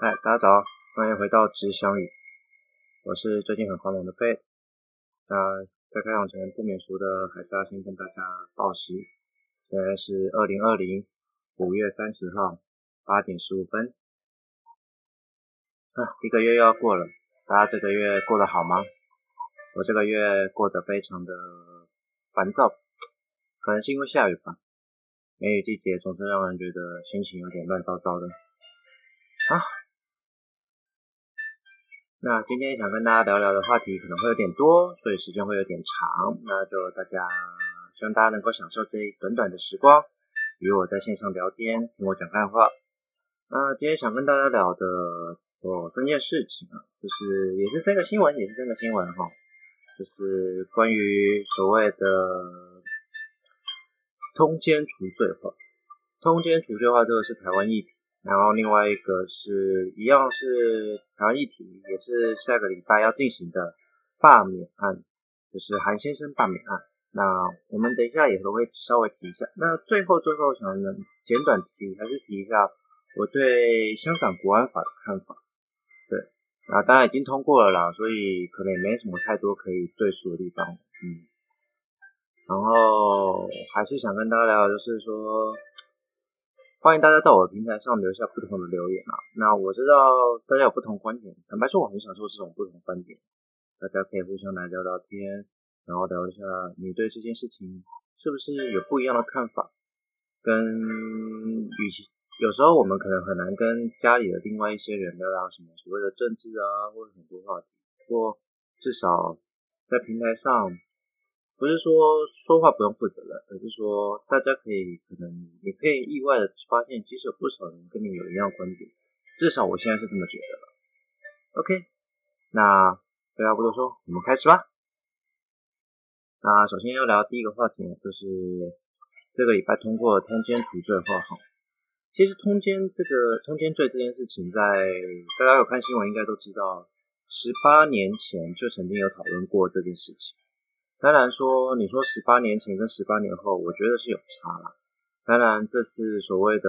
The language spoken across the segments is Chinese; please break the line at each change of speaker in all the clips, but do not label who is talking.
嗨，大家早，欢迎回到知相语，我是最近很狂妄的 Fate。那在开场前不免俗的，还是要先跟大家报喜，现在是二零二零五月三十号八点十五分。啊，一个月又要过了，大家这个月过得好吗？我这个月过得非常的烦躁，可能是因为下雨吧。梅雨季节总是让人觉得心情有点乱糟糟的。啊，那今天想跟大家聊聊的话题可能会有点多，所以时间会有点长。那就大家希望大家能够享受这一短短的时光，与我在线上聊天，听我讲干话。那今天想跟大家聊的哦，三件事情啊，就是也是三个新闻，也是三个新闻哈，就是关于所谓的。通奸除罪化，通奸除罪化这个是台湾议题，然后另外一个是一样是台湾议题，也是下个礼拜要进行的罢免案，就是韩先生罢免案。那我们等一下也都会稍微提一下。那最后最后想能简短提，还是提一下我对香港国安法的看法。对，那当然已经通过了啦，所以可能也没什么太多可以赘述的地方。嗯。然后还是想跟大家聊，就是说，欢迎大家到我的平台上留下不同的留言啊。那我知道大家有不同观点，坦白说，我很享受这种不同观点。大家可以互相来聊聊天，然后聊一下你对这件事情是不是有不一样的看法。跟与其有时候我们可能很难跟家里的另外一些人聊聊什么所谓的政治啊，或者很多话题。不过至少在平台上。不是说说话不用负责任，而是说大家可以可能也可以意外的发现，其实有不少人跟你有一样观点，至少我现在是这么觉得了。OK，那废话不多说，我们开始吧。那首先要聊第一个话题呢，就是这个礼拜通过通奸除罪化哈。其实通奸这个通奸罪这件事情在，在大家有看新闻应该都知道，十八年前就曾经有讨论过这件事情。当然说，你说十八年前跟十八年后，我觉得是有差啦。当然，这是所谓的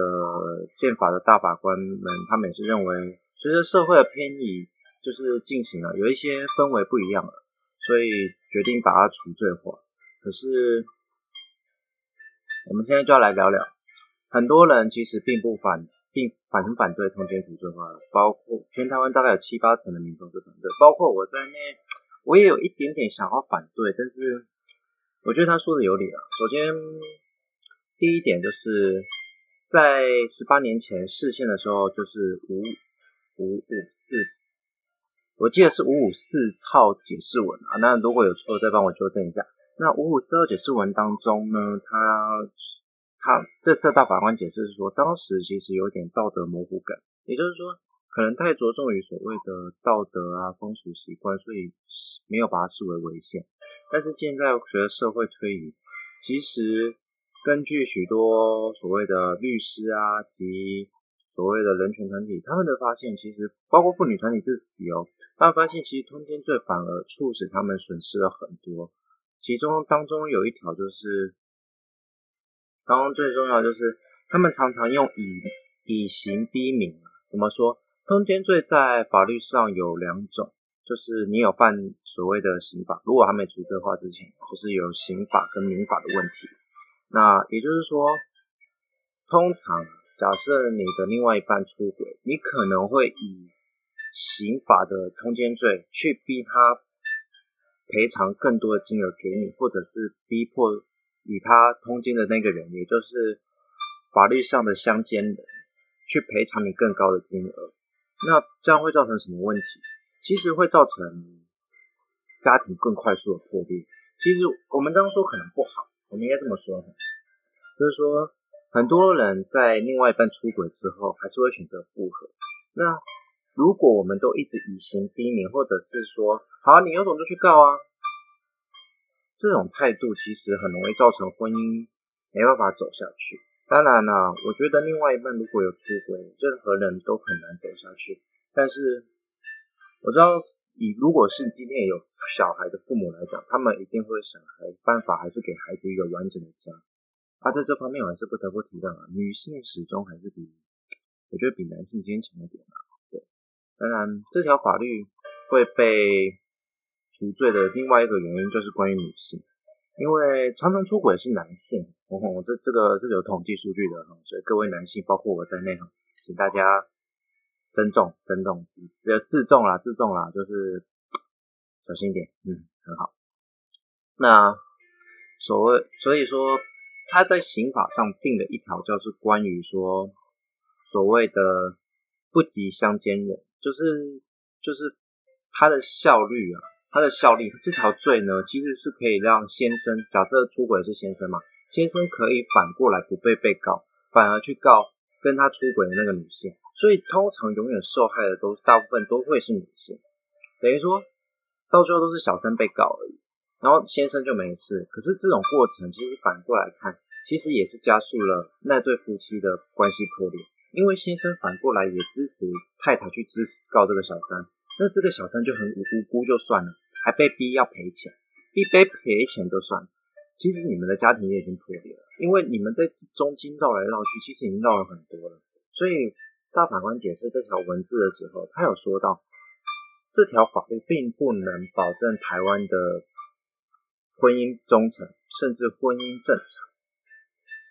宪法的大法官们，他们也是认为，随着社会的偏移，就是进行了有一些氛围不一样了，所以决定把它除罪化。可是，我们现在就要来聊聊，很多人其实并不反，并反很反对通奸除罪化，包括全台湾大概有七八成的民众是反对，包括我在内。我也有一点点想要反对，但是我觉得他说的有理啊。首先，第一点就是在十八年前释宪的时候，就是五五五四，我记得是五五四号解释文啊。那如果有错，再帮我纠正一下。那五五四号解释文当中呢，他他这次大法官解释是说，当时其实有点道德模糊感，也就是说。可能太着重于所谓的道德啊、风俗习惯，所以没有把它视为危险。但是现在随着社会推移，其实根据许多所谓的律师啊及所谓的人权团体，他们的发现，其实包括妇女团体自己哦，他们发现其实通奸罪反而促使他们损失了很多。其中当中有一条就是，当中最重要就是他们常常用以以刑逼民，怎么说？通奸罪在法律上有两种，就是你有犯所谓的刑法，如果还没除罪化之前，就是有刑法跟民法的问题。那也就是说，通常假设你的另外一半出轨，你可能会以刑法的通奸罪去逼他赔偿更多的金额给你，或者是逼迫与他通奸的那个人，也就是法律上的相奸人，去赔偿你更高的金额。那这样会造成什么问题？其实会造成家庭更快速的破裂。其实我们这样说可能不好，我们应该这么说，就是说很多人在另外一半出轨之后，还是会选择复合。那如果我们都一直以刑逼民，或者是说，好，你有种就去告啊，这种态度其实很容易造成婚姻没办法走下去。当然啦，我觉得另外一半如果有出轨，任何人都很难走下去。但是我知道，以如果是今天有小孩的父母来讲，他们一定会想还办法，还是给孩子一个完整的家。啊，在这方面我还是不得不提到啊，女性始终还是比我觉得比男性坚强一点啊。对，当然，这条法律会被除罪的另外一个原因就是关于女性，因为常常出轨是男性，哦，这这个是有统计数据的，所以各位男性，包括我在内哈，请大家珍重、珍重，只要自重啦，自重啦，就是小心一点，嗯，很好。那所谓，所以说他在刑法上定了一条，就是关于说所谓的不及相奸人，就是就是他的效率啊。他的效力，这条罪呢，其实是可以让先生，假设出轨是先生嘛，先生可以反过来不被被告，反而去告跟他出轨的那个女性，所以通常永远受害的都大部分都会是女性，等于说到最后都是小三被告而已，然后先生就没事。可是这种过程其实反过来看，其实也是加速了那对夫妻的关系破裂，因为先生反过来也支持太太去支持告这个小三。那这个小三就很无辜就算了，还被逼要赔钱，一被赔钱就算了。其实你们的家庭也已经破裂了，因为你们在中间绕来绕去，其实已经绕了很多了。所以大法官解释这条文字的时候，他有说到，这条法律并不能保证台湾的婚姻忠诚，甚至婚姻正常，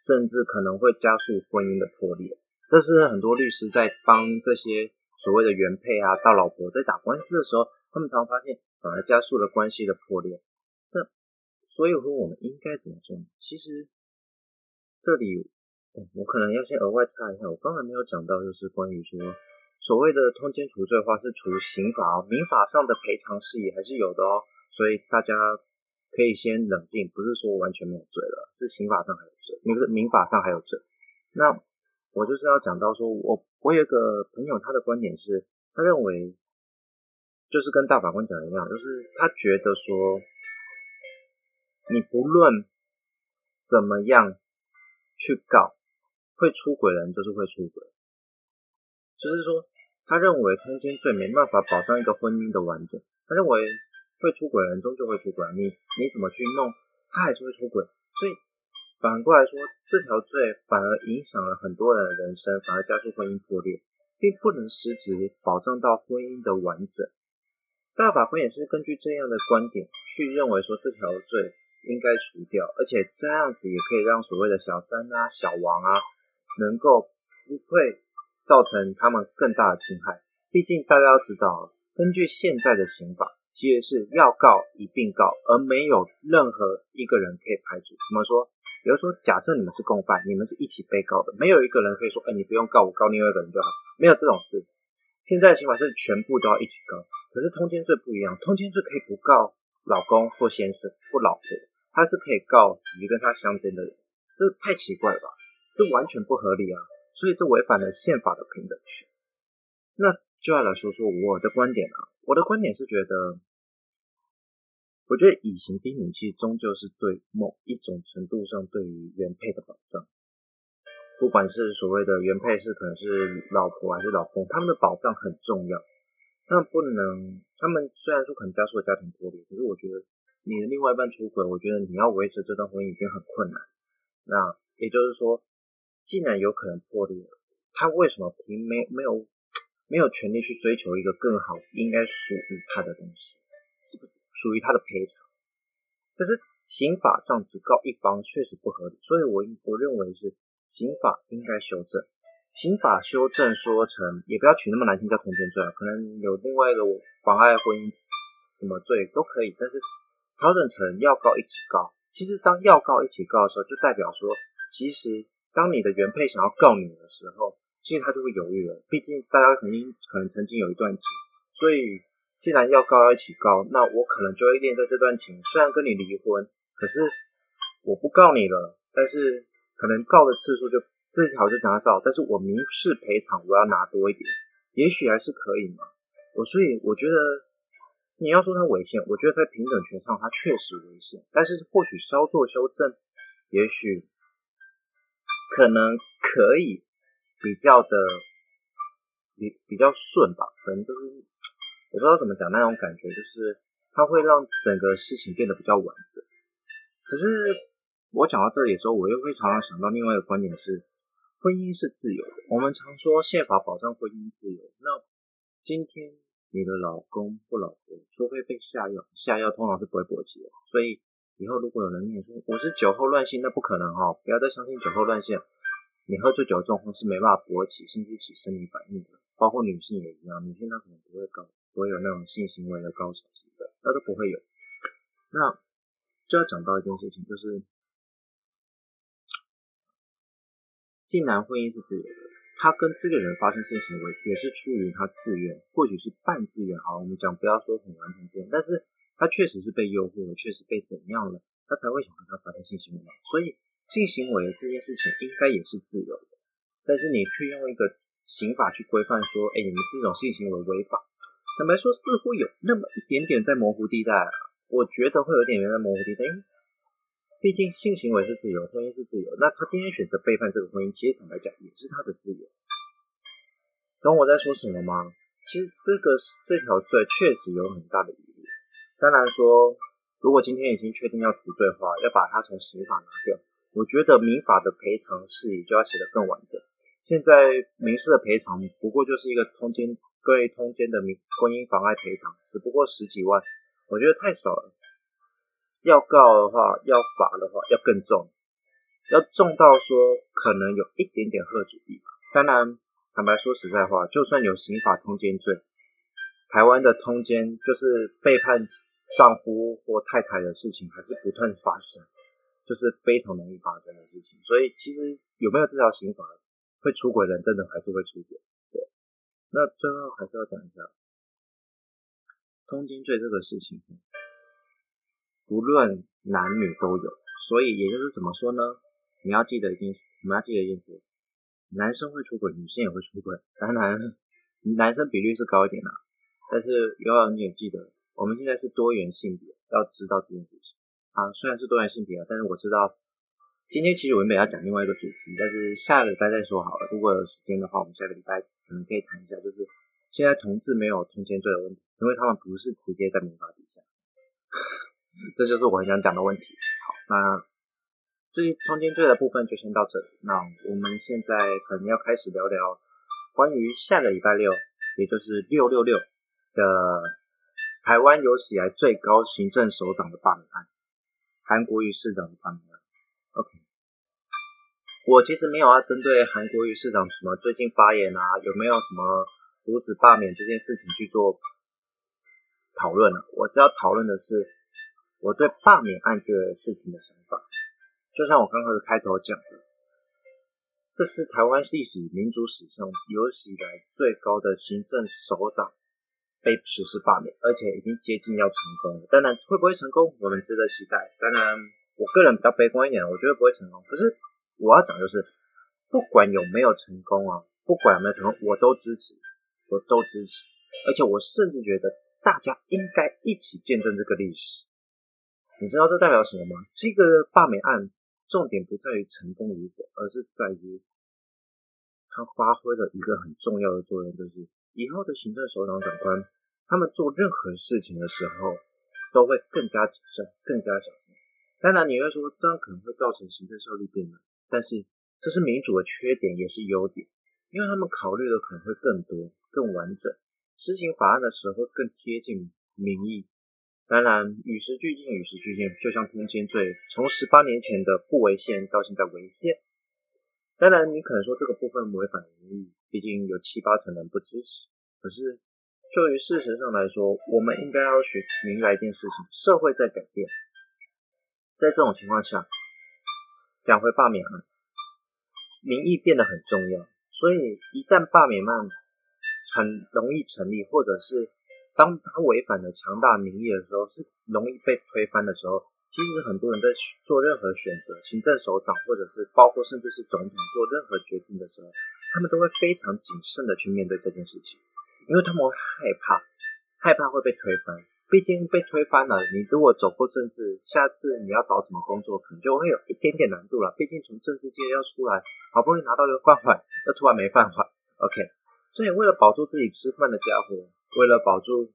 甚至可能会加速婚姻的破裂。这是很多律师在帮这些。所谓的原配啊，到老婆在打官司的时候，他们常发现反而加速了关系的破裂。所以说，我们应该怎么做？其实这里我可能要先额外插一下，我刚才没有讲到，就是关于说所谓的通奸除罪的话，是除刑法哦，民法上的赔偿事宜还是有的哦。所以大家可以先冷静，不是说完全没有罪了，是刑法上还有罪，不是民法上还有罪。那我就是要讲到说，我我有个朋友，他的观点是，他认为就是跟大法官讲的一样，就是他觉得说，你不论怎么样去告，会出轨人就是会出轨，就是说，他认为通奸罪没办法保障一个婚姻的完整，他认为会出轨人终究会出轨，你你怎么去弄，他还是会出轨，所以。反过来说，这条罪反而影响了很多人的人生，反而加速婚姻破裂，并不能实质保障到婚姻的完整。大法官也是根据这样的观点去认为说，这条罪应该除掉，而且这样子也可以让所谓的小三啊、小王啊，能够不会造成他们更大的侵害。毕竟大家要知道，根据现在的刑法，其实是要告一并告，而没有任何一个人可以排除。怎么说？比如说，假设你们是共犯，你们是一起被告的，没有一个人可以说：“哎，你不用告我，告另外一个人就好。”没有这种事。现在的刑法是全部都要一起告，可是通奸罪不一样，通奸罪可以不告老公或先生或老婆，他是可以告只跟他相奸的人，这太奇怪了吧？这完全不合理啊！所以这违反了宪法的平等权。那就要来说说我的观点啊，我的观点是觉得。我觉得以刑逼民其实终究是对某一种程度上对于原配的保障，不管是所谓的原配是可能是老婆还是老公，他们的保障很重要。但不能，他们虽然说可能加速了家庭破裂，可是我觉得你的另外一半出轨，我觉得你要维持这段婚姻已经很困难。那也就是说，既然有可能破裂了，他为什么凭没没有没有权利去追求一个更好应该属于他的东西？是不是？属于他的赔偿，可是刑法上只告一方确实不合理，所以我我认为是刑法应该修正。刑法修正说成也不要取那么难听叫通奸罪啊，可能有另外一个妨碍婚姻什么罪都可以，但是调整成要告一起告。其实当要告一起告的时候，就代表说，其实当你的原配想要告你的时候，其实他就会犹豫了。毕竟大家肯定可能曾经有一段情，所以。既然要告要一起告，那我可能就会念在这段情，虽然跟你离婚，可是我不告你了，但是可能告的次数就这条就拿少，但是我民事赔偿我要拿多一点，也许还是可以嘛。我所以我觉得你要说它违宪，我觉得在平等权上它确实违宪，但是或许稍作修正，也许可能可以比较的比比较顺吧，可能就是。我不知道怎么讲，那种感觉就是它会让整个事情变得比较完整。可是我讲到这里的时候，我又会常常想到另外一个观点是，婚姻是自由的。我们常说宪法保障婚姻自由，那今天你的老公或老婆，除非被下药，下药通常是不会勃起的。所以以后如果有人跟你说我是酒后乱性，那不可能哈、哦，不要再相信酒后乱性。你喝醉酒状况是没办法勃起，甚至起生理反应的。包括女性也一样，女性她可能不会高，不会有那种性行为的高潮期的，那都不会有。那就要讲到一件事情，就是既然婚姻是自由的，他跟这个人发生性行为也是出于他自愿，或许是半自愿。好，我们讲不要说很完全自愿，但是他确实是被诱惑了，确实被怎样了，他才会想跟他发生性行为。所以性行为这件事情应该也是自由的，但是你却用一个。刑法去规范说，哎，你们这种性行为违法。坦白说，似乎有那么一点点在模糊地带。我觉得会有点点在模糊地带，毕竟性行为是自由，婚姻是自由。那他今天选择背叛这个婚姻，其实坦白讲也是他的自由。懂我在说什么吗？其实这个这条罪确实有很大的疑虑。当然说，如果今天已经确定要除罪化，要把它从刑法拿掉，我觉得民法的赔偿事宜就要写得更完整。现在民事的赔偿不过就是一个通奸，关于通奸的民婚姻妨碍赔偿，只不过十几万，我觉得太少了。要告的话，要罚的话，要更重，要重到说可能有一点点吓阻力。当然，坦白说实在话，就算有刑法通奸罪，台湾的通奸就是背叛丈夫或太太的事情，还是不断发生，就是非常容易发生的事情。所以，其实有没有这条刑法？会出轨人真的还是会出轨，对。那最后还是要讲一下通奸罪这个事情，不论男女都有，所以也就是怎么说呢？你要记得一件事，你们要记得一件事，男生会出轨，女生也会出轨，当然男生比率是高一点啦，但是要你也记得，我们现在是多元性别，要知道这件事情啊。虽然是多元性别啊，但是我知道。今天其实我原本要讲另外一个主题，但是下个礼拜再说好了。如果有时间的话，我们下个礼拜可能可以谈一下，就是现在同志没有通奸罪的问题，因为他们不是直接在民法底下，这就是我很想讲的问题。好，那至于通奸罪的部分就先到这里。那我们现在可能要开始聊聊关于下个礼拜六，也就是六六六的台湾有史以来最高行政首长的罢免案，韩国瑜市长的罢免案。OK，我其实没有要针对韩国瑜市长什么最近发言啊，有没有什么阻止罢免这件事情去做讨论呢？我是要讨论的是我对罢免案这个事情的想法。就像我刚刚的开头讲的，这是台湾历史民主史上有史以来最高的行政首长被实施罢免，而且已经接近要成功了。当然，会不会成功，我们值得期待。当然。我个人比较悲观一点，我觉得不会成功。可是我要讲就是，不管有没有成功啊，不管有没有成功，我都支持，我都支持。而且我甚至觉得大家应该一起见证这个历史。你知道这代表什么吗？这个罢免案重点不在于成功与否，而是在于它发挥了一个很重要的作用，就是以后的行政首长长官他们做任何事情的时候都会更加谨慎，更加小心。当然，你会说这样可能会造成行政效率变慢，但是这是民主的缺点，也是优点，因为他们考虑的可能会更多、更完整，施行法案的时候会更贴近民意。当然，与时俱进，与时俱进，就像通奸罪，从十八年前的不违宪到现在违宪。当然，你可能说这个部分违反民意，毕竟有七八成人不支持。可是，就于事实上来说，我们应该要学明白一件事情：社会在改变。在这种情况下，讲回罢免案，民意变得很重要。所以一旦罢免案很容易成立，或者是当他违反了强大民意的时候，是容易被推翻的时候，其实很多人在做任何选择，行政首长或者是包括甚至是总统做任何决定的时候，他们都会非常谨慎的去面对这件事情，因为他们会害怕，害怕会被推翻。毕竟被推翻了，你如果走过政治，下次你要找什么工作，可能就会有一点点难度了。毕竟从政治界要出来，好不容易拿到一个饭碗，又突然没饭碗。OK，所以为了保住自己吃饭的家伙，为了保住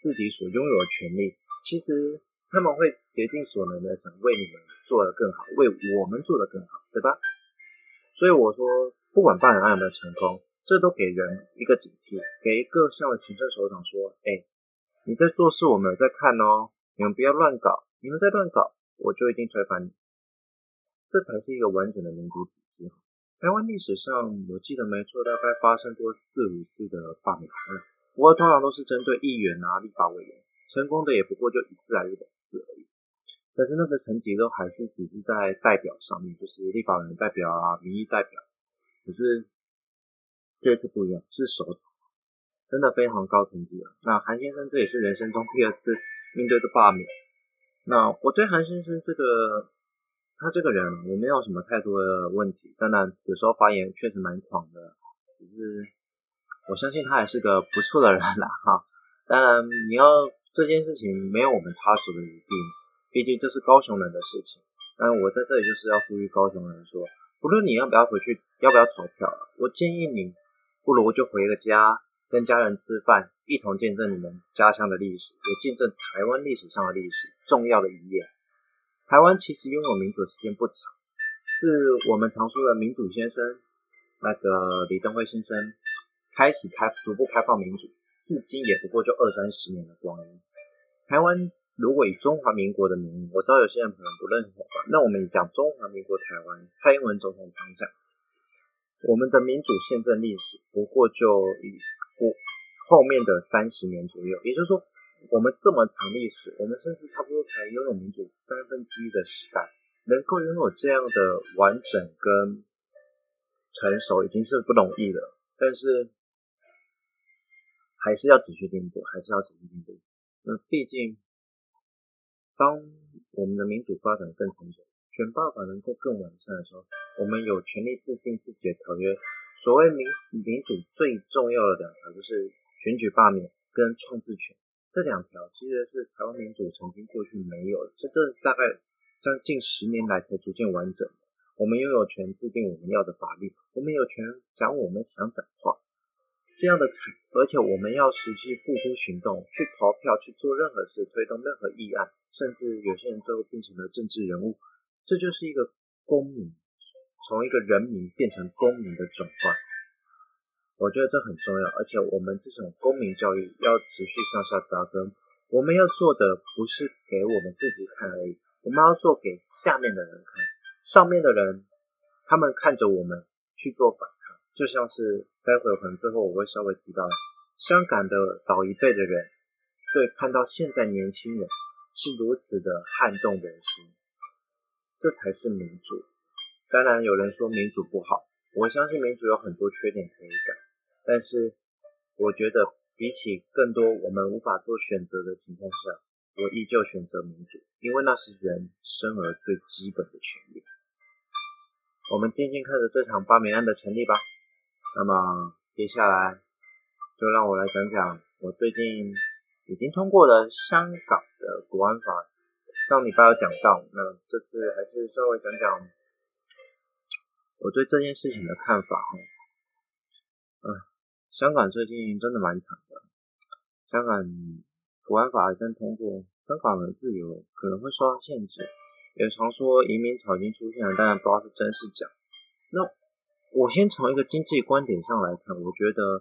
自己所拥有的权利，其实他们会竭尽所能的想为你们做得更好，为我们做得更好，对吧？所以我说，不管罢免案有没有成功，这都给人一个警惕，给各项的行政首长说：“哎，你在做事，我们有在看哦，你们不要乱搞，你们在乱搞，我就一定推翻你。”这才是一个完整的民主体系。台湾历史上，我记得没错，大概发生过四五次的罢免，不过通常都是针对议员啊、立法委员，成功的也不过就一次还是两次而已。但是那个层级都还是只是在代表上面，就是立法委员代表啊、民意代表。可是这次不一样，是首长，真的非常高层级啊。那韩先生这也是人生中第二次面对的罢免。那我对韩先生这个。他这个人，我没有什么太多的问题。当然，有时候发言确实蛮狂的，只是我相信他还是个不错的人啦。哈，当然，你要这件事情没有我们插手的余地，毕竟这是高雄人的事情。但我在这里就是要呼吁高雄人说，不论你要不要回去，要不要投票，我建议你不如就回个家，跟家人吃饭，一同见证你们家乡的历史，也见证台湾历史上的历史重要的一页。台湾其实拥有民主时间不长，自我们常说的民主先生，那个李登辉先生开始开逐步开放民主，至今也不过就二三十年的光阴。台湾如果以中华民国的名义，我知道有些人可能不认同吧，那我们讲中华民国台湾，蔡英文总统常讲，我们的民主宪政历史不过就以后后面的三十年左右，也就是说。我们这么长历史，我们甚至差不多才拥有民主三分之一的时代，能够拥有这样的完整跟成熟，已经是不容易了。但是还是要继续进步，还是要继续进步。那毕竟，当我们的民主发展更成熟，选罢法能够更完善的时候，我们有权利制定自己的条约。所谓民民主最重要的两条，就是选举罢免跟创制权。这两条其实是台湾民主曾经过去没有的，是这大概将近十年来才逐渐完整的。我们拥有权制定我们要的法律，我们有权讲我们想讲话，这样的，而且我们要实际付诸行动，去投票，去做任何事，推动任何议案，甚至有些人最后变成了政治人物，这就是一个公民，从一个人民变成公民的转换。我觉得这很重要，而且我们这种公民教育要持续向下扎根。我们要做的不是给我们自己看而已，我们要做给下面的人看。上面的人，他们看着我们去做反抗，就像是待会可能最后我会稍微提到，香港的老一辈的人，对，看到现在年轻人是如此的撼动人心，这才是民主。当然有人说民主不好，我相信民主有很多缺点可以改。但是，我觉得比起更多我们无法做选择的情况下，我依旧选择民主，因为那是人生而最基本的权利。我们静静看着这场罢免案的成立吧。那么接下来就让我来讲讲我最近已经通过的香港的国安法。上礼拜有讲到，那这次还是稍微讲讲我对这件事情的看法哈。嗯。香港最近真的蛮惨的，香港国安法一旦通过，香港的自由可能会受到限制。也常说移民潮已经出现了，但不知道是真是假。那我先从一个经济观点上来看，我觉得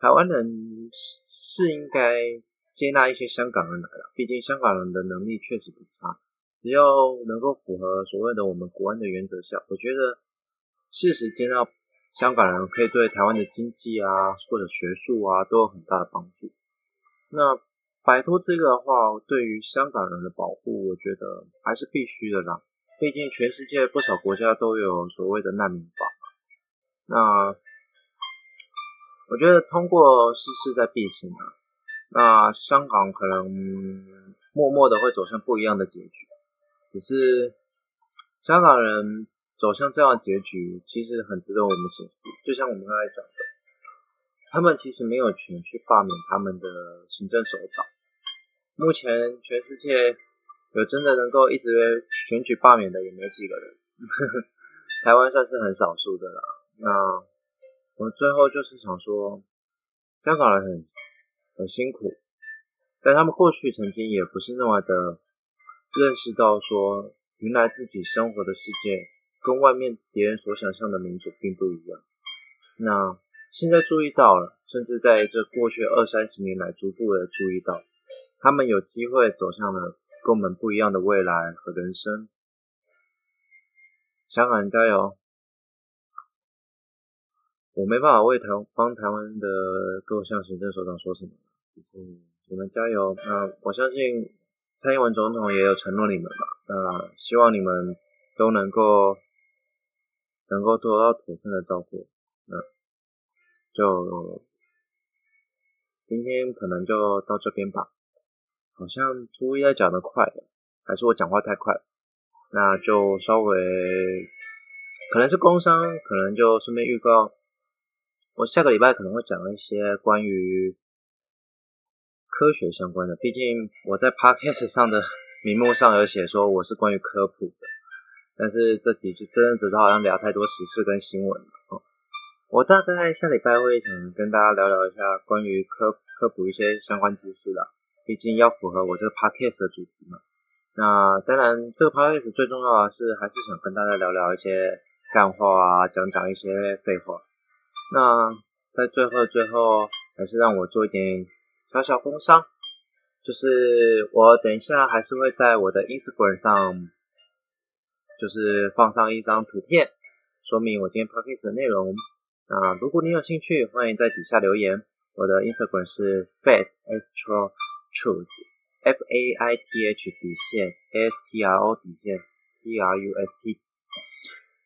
台湾人是应该接纳一些香港人来的，毕竟香港人的能力确实不差。只要能够符合所谓的我们国安的原则下，我觉得事实接纳。香港人可以对台湾的经济啊，或者学术啊，都有很大的帮助。那摆脱这个的话，对于香港人的保护，我觉得还是必须的啦。毕竟全世界不少国家都有所谓的难民法。那我觉得通过是势在必行啊。那香港可能默默的会走向不一样的结局，只是香港人。走向这样的结局，其实很值得我们省思。就像我们刚才讲的，他们其实没有权去罢免他们的行政首长。目前全世界有真的能够一直选举罢免的也没几个人，台湾算是很少数的了。那我最后就是想说，香港人很很辛苦，但他们过去曾经也不是那么的认识到说，原来自己生活的世界。跟外面别人所想象的民主并不一样。那现在注意到了，甚至在这过去二三十年来逐步的注意到，他们有机会走向了跟我们不一样的未来和人生。香港人加油！我没办法为台帮台湾的各项行政首长说什么，只是你们加油。那我相信蔡英文总统也有承诺你们吧？那希望你们都能够能够得到妥善的照顾。那就今天可能就到这边吧。好像初一在讲的快了，还是我讲话太快了？那就稍微可能是工伤，可能就顺便预告，我下个礼拜可能会讲一些关于科学相关的。毕竟我在 Podcast 上的名目上有写说我是关于科普的，但是这几期真的只是好像聊太多时事跟新闻了哦。我大概下礼拜会想跟大家聊聊一下关于科科普一些相关知识的，毕竟要符合我这个 Podcast 的主题嘛。那当然，这个 podcast 最重要的是，还是想跟大家聊聊一些干话啊，讲讲一些废话。那在最后最后，还是让我做一点小小工商，就是我等一下还是会在我的 Instagram 上，就是放上一张图片，说明我今天 podcast 的内容。那如果你有兴趣，欢迎在底下留言。我的 Instagram 是 Faith Astro Truth。F A I T H 底线 A S T R O 底线 T R U S T，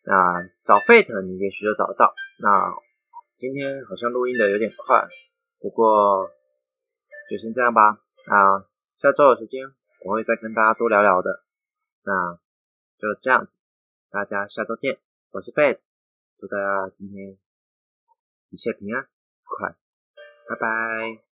那找 Fate 你也许就找得到。那今天好像录音的有点快，不过就先这样吧。啊下周有时间我会再跟大家多聊聊的。那就这样子，大家下周见。我是 Bad，祝大家今天一切平安愉快，拜拜。